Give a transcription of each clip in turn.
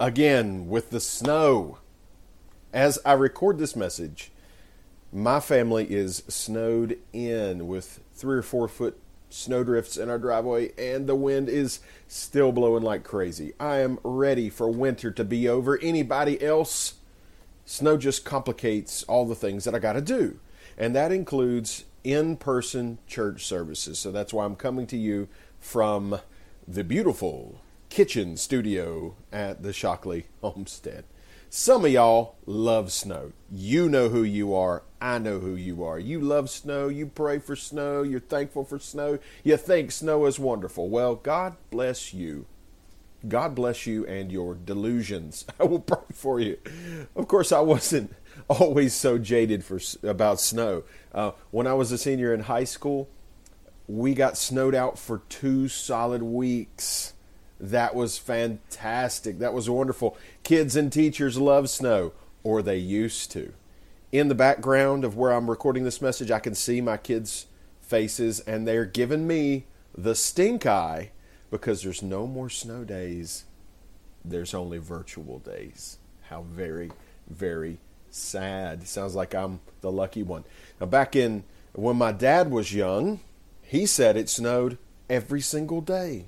again with the snow. As I record this message, my family is snowed in with three or four foot snowdrifts in our driveway, and the wind is still blowing like crazy. I am ready for winter to be over. Anybody else? Snow just complicates all the things that I got to do, and that includes in person church services. So that's why I'm coming to you from the beautiful kitchen studio at the Shockley Homestead. Some of y'all love snow. You know who you are. I know who you are. You love snow. You pray for snow. You're thankful for snow. You think snow is wonderful. Well, God bless you. God bless you and your delusions. I will pray for you. Of course, I wasn't always so jaded for about snow. Uh, when I was a senior in high school, we got snowed out for two solid weeks. That was fantastic. That was wonderful. Kids and teachers love snow, or they used to. In the background of where I'm recording this message, I can see my kids' faces, and they're giving me the stink eye because there's no more snow days. There's only virtual days. How very, very sad. Sounds like I'm the lucky one. Now, back in when my dad was young, he said it snowed every single day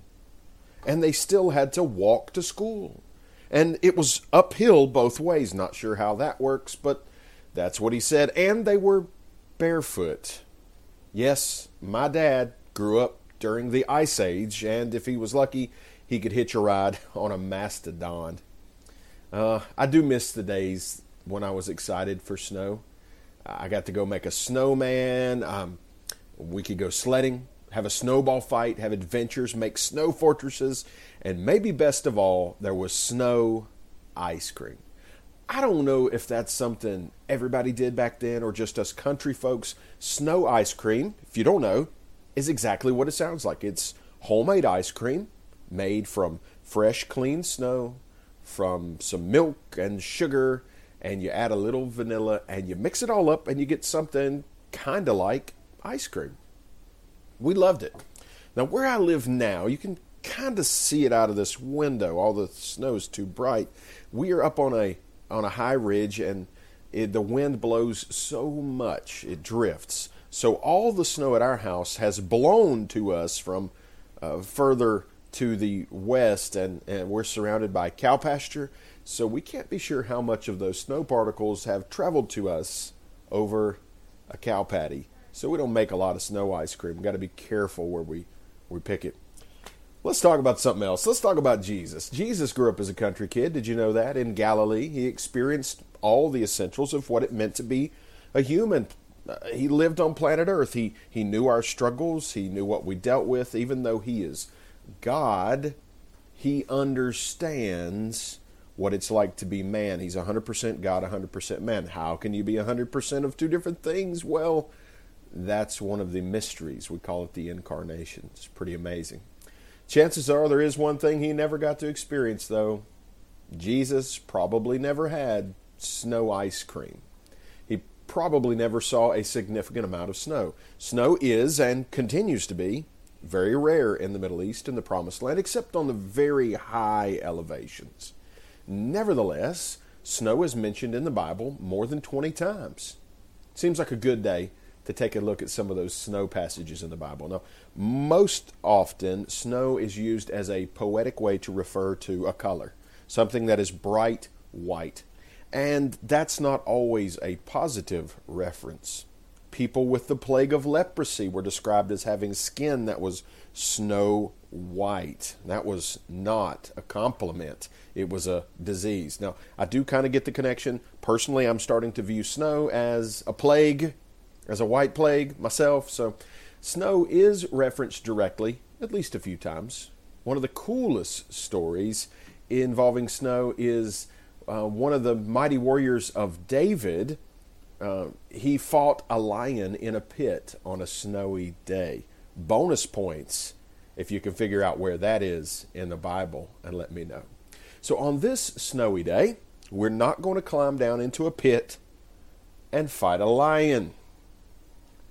and they still had to walk to school. And it was uphill both ways. Not sure how that works, but that's what he said. And they were barefoot. Yes, my dad grew up during the Ice Age, and if he was lucky, he could hitch a ride on a mastodon. Uh, I do miss the days when I was excited for snow. I got to go make a snowman. Um, we could go sledding have a snowball fight, have adventures, make snow fortresses, and maybe best of all, there was snow ice cream. I don't know if that's something everybody did back then or just us country folks. Snow ice cream, if you don't know, is exactly what it sounds like. It's homemade ice cream made from fresh, clean snow, from some milk and sugar, and you add a little vanilla and you mix it all up and you get something kind of like ice cream. We loved it. Now, where I live now, you can kind of see it out of this window. All the snow is too bright. We are up on a on a high ridge, and it, the wind blows so much it drifts. So all the snow at our house has blown to us from uh, further to the west, and, and we're surrounded by cow pasture. So we can't be sure how much of those snow particles have traveled to us over a cow patty. So we don't make a lot of snow ice cream. We've got to be careful where we, we pick it. Let's talk about something else. Let's talk about Jesus. Jesus grew up as a country kid. Did you know that? In Galilee, he experienced all the essentials of what it meant to be a human. Uh, he lived on planet Earth. He, he knew our struggles. He knew what we dealt with. Even though he is God, he understands what it's like to be man. He's 100% God, 100% man. How can you be 100% of two different things? Well, that's one of the mysteries. We call it the incarnation. It's pretty amazing. Chances are there is one thing he never got to experience, though. Jesus probably never had snow ice cream. He probably never saw a significant amount of snow. Snow is and continues to be very rare in the Middle East and the Promised Land, except on the very high elevations. Nevertheless, snow is mentioned in the Bible more than 20 times. Seems like a good day to take a look at some of those snow passages in the Bible. Now, most often, snow is used as a poetic way to refer to a color, something that is bright white. And that's not always a positive reference. People with the plague of leprosy were described as having skin that was snow white. That was not a compliment, it was a disease. Now, I do kind of get the connection. Personally, I'm starting to view snow as a plague as a white plague myself, so snow is referenced directly at least a few times. One of the coolest stories involving snow is uh, one of the mighty warriors of David. Uh, he fought a lion in a pit on a snowy day. Bonus points if you can figure out where that is in the Bible and let me know. So, on this snowy day, we're not going to climb down into a pit and fight a lion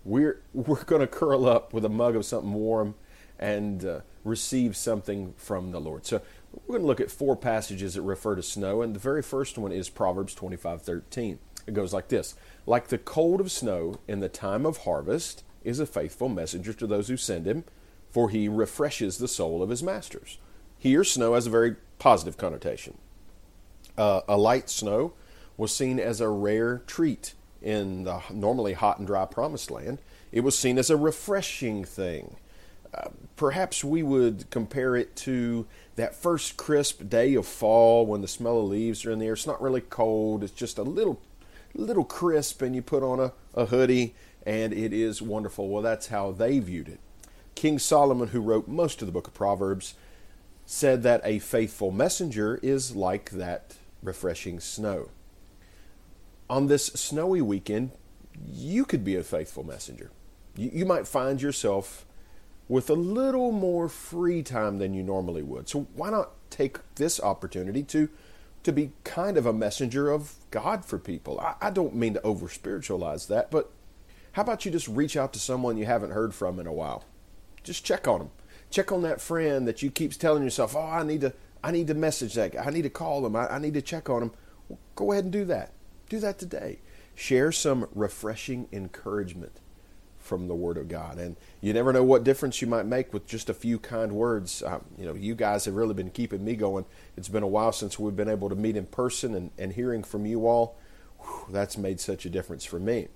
we're we're going to curl up with a mug of something warm and uh, receive something from the Lord. So We're going to look at four passages that refer to snow, and the very first one is Proverbs 25:13. It goes like this: Like the cold of snow in the time of harvest is a faithful messenger to those who send him, for he refreshes the soul of his masters. Here, snow has a very positive connotation. Uh, a light snow was seen as a rare treat in the normally hot and dry promised land. It was seen as a refreshing thing. Uh, perhaps we would compare it to that first crisp day of fall when the smell of leaves are in the air. It's not really cold, it's just a little little crisp, and you put on a, a hoodie, and it is wonderful. Well, that's how they viewed it. King Solomon, who wrote most of the book of Proverbs, said that a faithful messenger is like that refreshing snow. On this snowy weekend, you could be a faithful messenger. You, you might find yourself with a little more free time than you normally would. So why not take this opportunity to to be kind of a messenger of God for people? I, I don't mean to over spiritualize that, but how about you just reach out to someone you haven't heard from in a while? Just check on them. Check on that friend that you keeps telling yourself, "Oh, I need to I need to message that guy. I need to call them. I, I need to check on them." Well, go ahead and do that. Do that today. Share some refreshing encouragement from the Word of God. And you never know what difference you might make with just a few kind words. Um, you know, you guys have really been keeping me going. It's been a while since we've been able to meet in person and, and hearing from you all. Whew, that's made such a difference for me.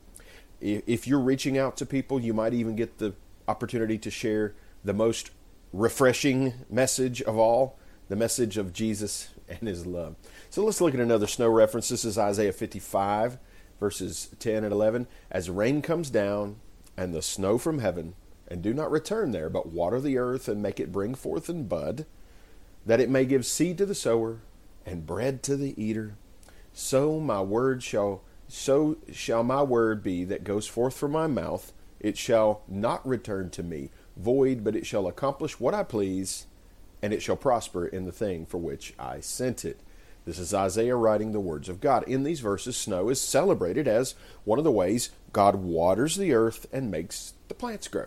If you're reaching out to people, you might even get the opportunity to share the most refreshing message of all the message of Jesus and his love. So let's look at another snow reference. This is Isaiah 55, verses 10 and 11. As rain comes down and the snow from heaven, and do not return there, but water the earth and make it bring forth and bud, that it may give seed to the sower and bread to the eater. So my word shall so shall my word be that goes forth from my mouth. It shall not return to me void, but it shall accomplish what I please, and it shall prosper in the thing for which I sent it. This is Isaiah writing the words of God. In these verses, snow is celebrated as one of the ways God waters the earth and makes the plants grow.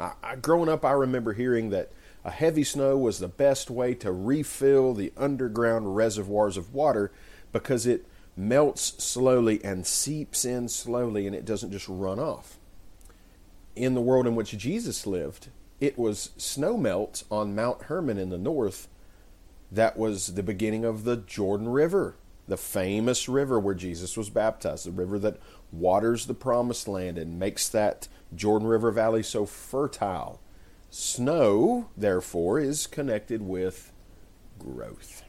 I, I, growing up, I remember hearing that a heavy snow was the best way to refill the underground reservoirs of water because it melts slowly and seeps in slowly and it doesn't just run off. In the world in which Jesus lived, it was snow melt on Mount Hermon in the north that was the beginning of the Jordan River, the famous river where Jesus was baptized, the river that waters the promised land and makes that Jordan River Valley so fertile. Snow, therefore, is connected with growth.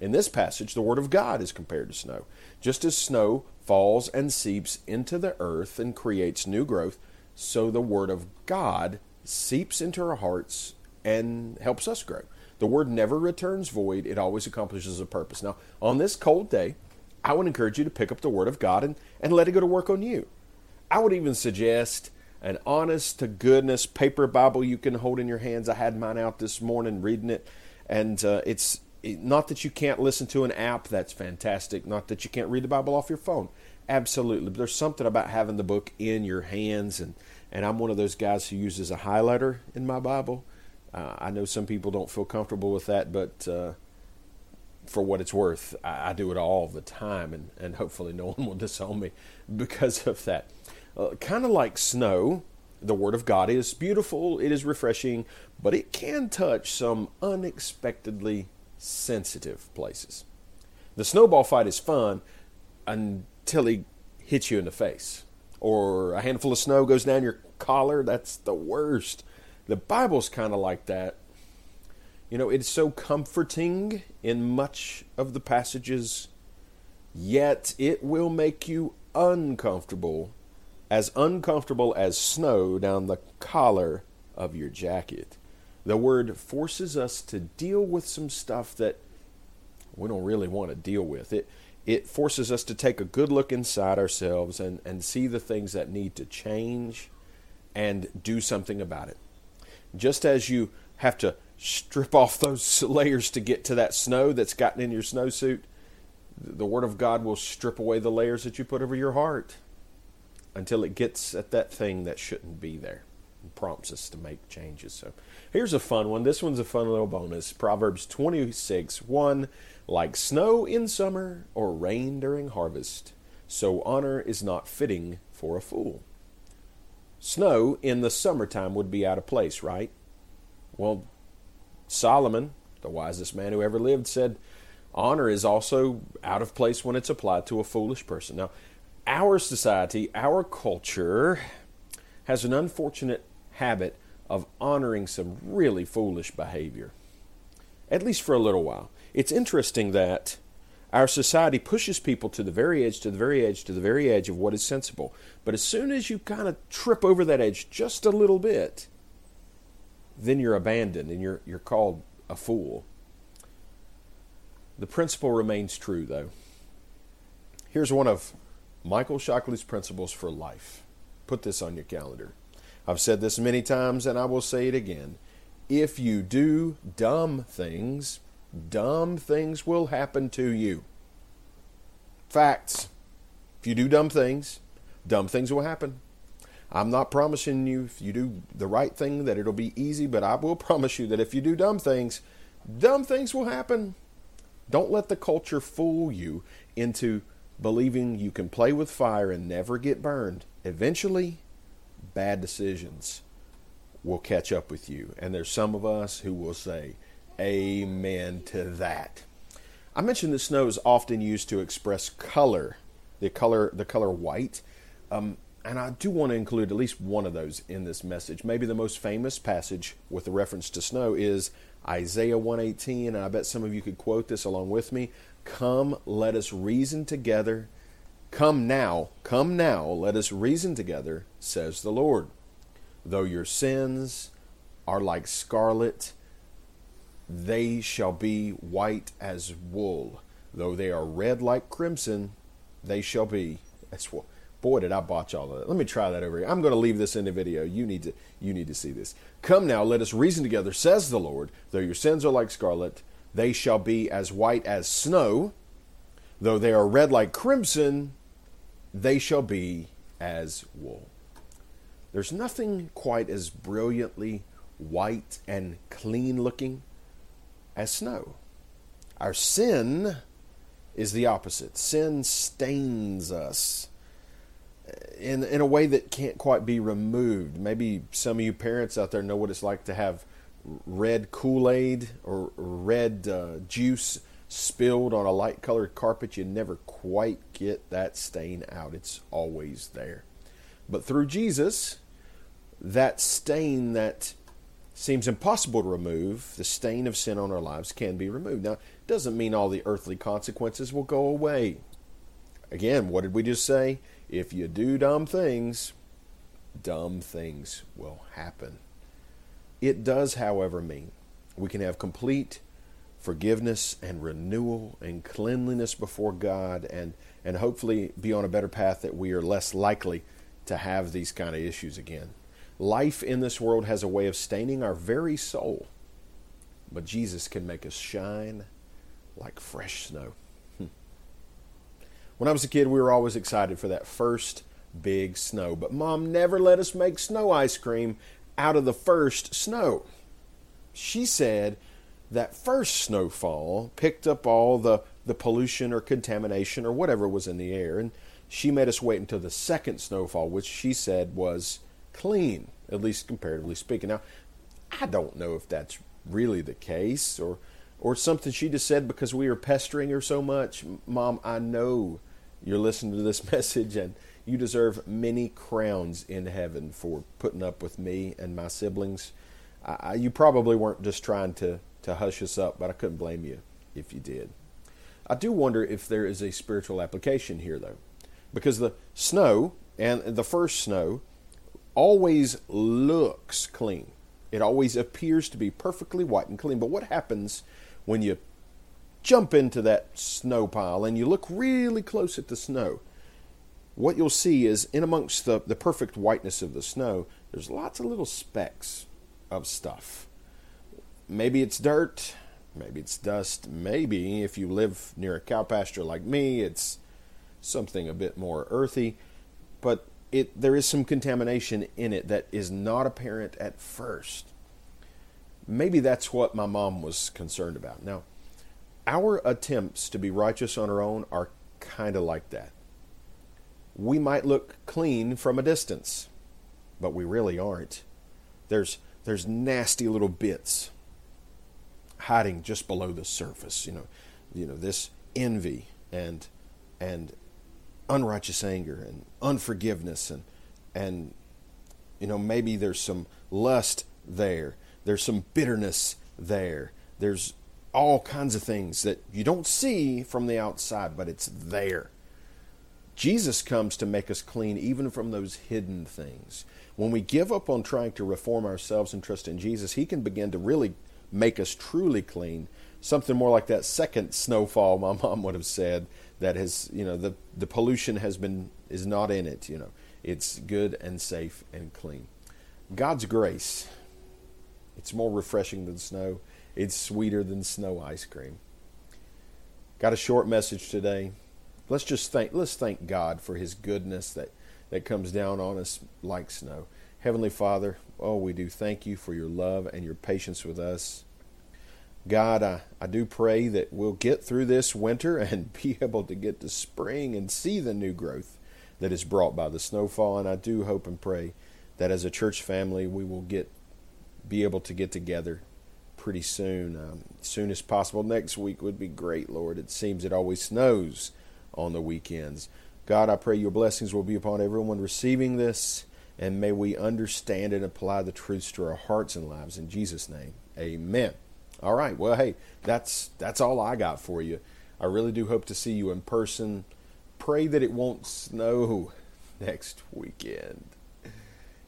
In this passage, the Word of God is compared to snow. Just as snow falls and seeps into the earth and creates new growth, so the Word of God seeps into our hearts and helps us grow. The word never returns void, it always accomplishes a purpose. Now, on this cold day, I would encourage you to pick up the Word of God and, and let it go to work on you. I would even suggest an honest to goodness paper Bible you can hold in your hands. I had mine out this morning reading it, and uh, it's not that you can't listen to an app, that's fantastic. Not that you can't read the Bible off your phone. Absolutely. But there's something about having the book in your hands, and, and I'm one of those guys who uses a highlighter in my Bible. Uh, I know some people don't feel comfortable with that, but uh, for what it's worth, I, I, do it all the time, and, and hopefully no one will disown me because of that. Uh, kind of like snow, the Word of God is beautiful, it is refreshing, but it can touch some unexpectedly sensitive places. The snowball fight is fun until he hits you in the face, or a handful of snow goes down your collar. That's the worst. The Bible's kind of like that. You know, it's so comforting in much of the passages, yet it will make you uncomfortable, as uncomfortable as snow down the collar of your jacket. The word forces us to deal with some stuff that we don't really want to deal with. It it forces us to take a good look inside ourselves and, and see the things that need to change and do something about it. Just as you have to strip off those layers to get to that snow that's gotten in your snowsuit, the Word of God will strip away the layers that you put over your heart until it gets at that thing that shouldn't be there. prompts us to make changes. So here's a fun one. This one's a fun little bonus. Proverbs 26 1 Like snow in summer or rain during harvest, so honor is not fitting for a fool. Snow in the summertime would be out of place, right? Well, Solomon, the wisest man who ever lived, said honor is also out of place when it's applied to a foolish person. Now, our society, our culture, has an unfortunate habit of honoring some really foolish behavior, at least for a little while. It's interesting that our society pushes people to the very edge, to the very edge, to the very edge of what is sensible. But as soon as you kind of trip over that edge just a little bit, then you're abandoned and you're, you're called a fool. The principle remains true, though. Here's one of Michael Shockley's principles for life. Put this on your calendar. I've said this many times and I will say it again. If you do dumb things, dumb things will happen to you. Facts. If you do dumb things, dumb things will happen. I'm not promising you if you do the right thing that it'll be easy, but I will promise you that if you do dumb things, dumb things will happen. Don't let the culture fool you into believing you can play with fire and never get burned. Eventually, bad decisions will catch up with you. And there's some of us who will say, Amen to that. I mentioned that snow is often used to express color, the color, the color white. Um, and I do want to include at least one of those in this message. Maybe the most famous passage with the reference to snow is Isaiah 118, and I bet some of you could quote this along with me. Come, let us reason together. Come now, come now, let us reason together, says the Lord. Though your sins are like scarlet, they shall be white as wool. Though they are red like crimson, they shall be as wool. Boy, did I botch all of that. Let me try that over here. I'm going to leave this in the video. You need to you need to see this. Come now, let us reason together, says the Lord. Though your sins are like scarlet, they shall be as white as snow. Though they are red like crimson, they shall be as wool. There's nothing quite as brilliantly white and clean looking as snow. Our sin is the opposite. Sin stains us in in a way that can't quite be removed. Maybe some of you parents out there know what it's like to have red Kool Aid or red uh, juice spilled on a light colored carpet. You never quite get that stain out. It's always there. But through Jesus, that stain that seems impossible to remove, the stain of sin on our lives can be removed. Now, it doesn't mean all the earthly consequences will go away. Again, what did we just say? If you do dumb things, dumb things will happen. It does, however, mean we can have complete forgiveness and renewal and cleanliness before God and, and hopefully be on a better path that we are less likely to have these kind of issues again. Life in this world has a way of staining our very soul, but Jesus can make us shine like fresh snow. When I was a kid, we were always excited for that first big snow, but mom never let us make snow ice cream out of the first snow. She said that first snowfall picked up all the, the pollution or contamination or whatever was in the air, and she made us wait until the second snowfall, which she said was clean, at least comparatively speaking. Now, I don't know if that's really the case or or something she just said because we were pestering her so much. Mom, I know you're listening to this message, and you deserve many crowns in heaven for putting up with me and my siblings. I, you probably weren't just trying to, to hush us up, but I couldn't blame you if you did. I do wonder if there is a spiritual application here, though, because the snow and the first snow always looks clean. It always appears to be perfectly white and clean. But what happens when you jump into that snow pile and you look really close at the snow, what you'll see is in amongst the, the perfect whiteness of the snow, there's lots of little specks of stuff. Maybe it's dirt, maybe it's dust, maybe if you live near a cow pasture like me, it's something a bit more earthy. But it there is some contamination in it that is not apparent at first. Maybe that's what my mom was concerned about. Now, our attempts to be righteous on our own are kind of like that. We might look clean from a distance, but we really aren't. There's there's nasty little bits hiding just below the surface, you know, you know this envy and and unrighteous anger and unforgiveness and and you know maybe there's some lust there. There's some bitterness there. There's all kinds of things that you don't see from the outside but it's there. Jesus comes to make us clean even from those hidden things. When we give up on trying to reform ourselves and trust in Jesus he can begin to really make us truly clean. Something more like that second snowfall my mom would have said that has you know the the pollution has been is not in it you know. It's good and safe and clean. God's grace it's more refreshing than snow. It's sweeter than snow ice cream. Got a short message today. Let's just thank let's thank god for his goodness that that comes down on us like snow. Heavenly father oh we do thank you for your love and your patience with us God, I, I do pray that we'll get through this winter and be able to get to spring and see the new growth that is brought by the snowfall. And I do hope and pray that as a church family we will get be able to get together pretty soon, um, soon as possible. Next week would be great, Lord. It seems it always snows on the weekends. God, I pray your blessings will be upon everyone receiving this, and may we understand and apply the truths to our hearts and lives. In Jesus' name, amen. All right. Well, hey, that's that's all I got for you. I really do hope to see you in person. Pray that it won't snow next weekend.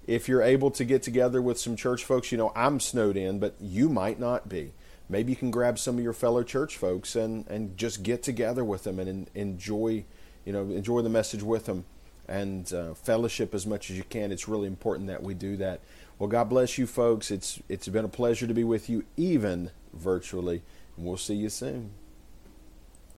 If you're able to get together with some church folks, you know, I'm snowed in, but you might not be. Maybe you can grab some of your fellow church folks and, and just get together with them and enjoy, you know, enjoy the message with them and uh, fellowship as much as you can. It's really important that we do that. Well, God bless you, folks. It's it's been a pleasure to be with you, even virtually. And we'll see you soon.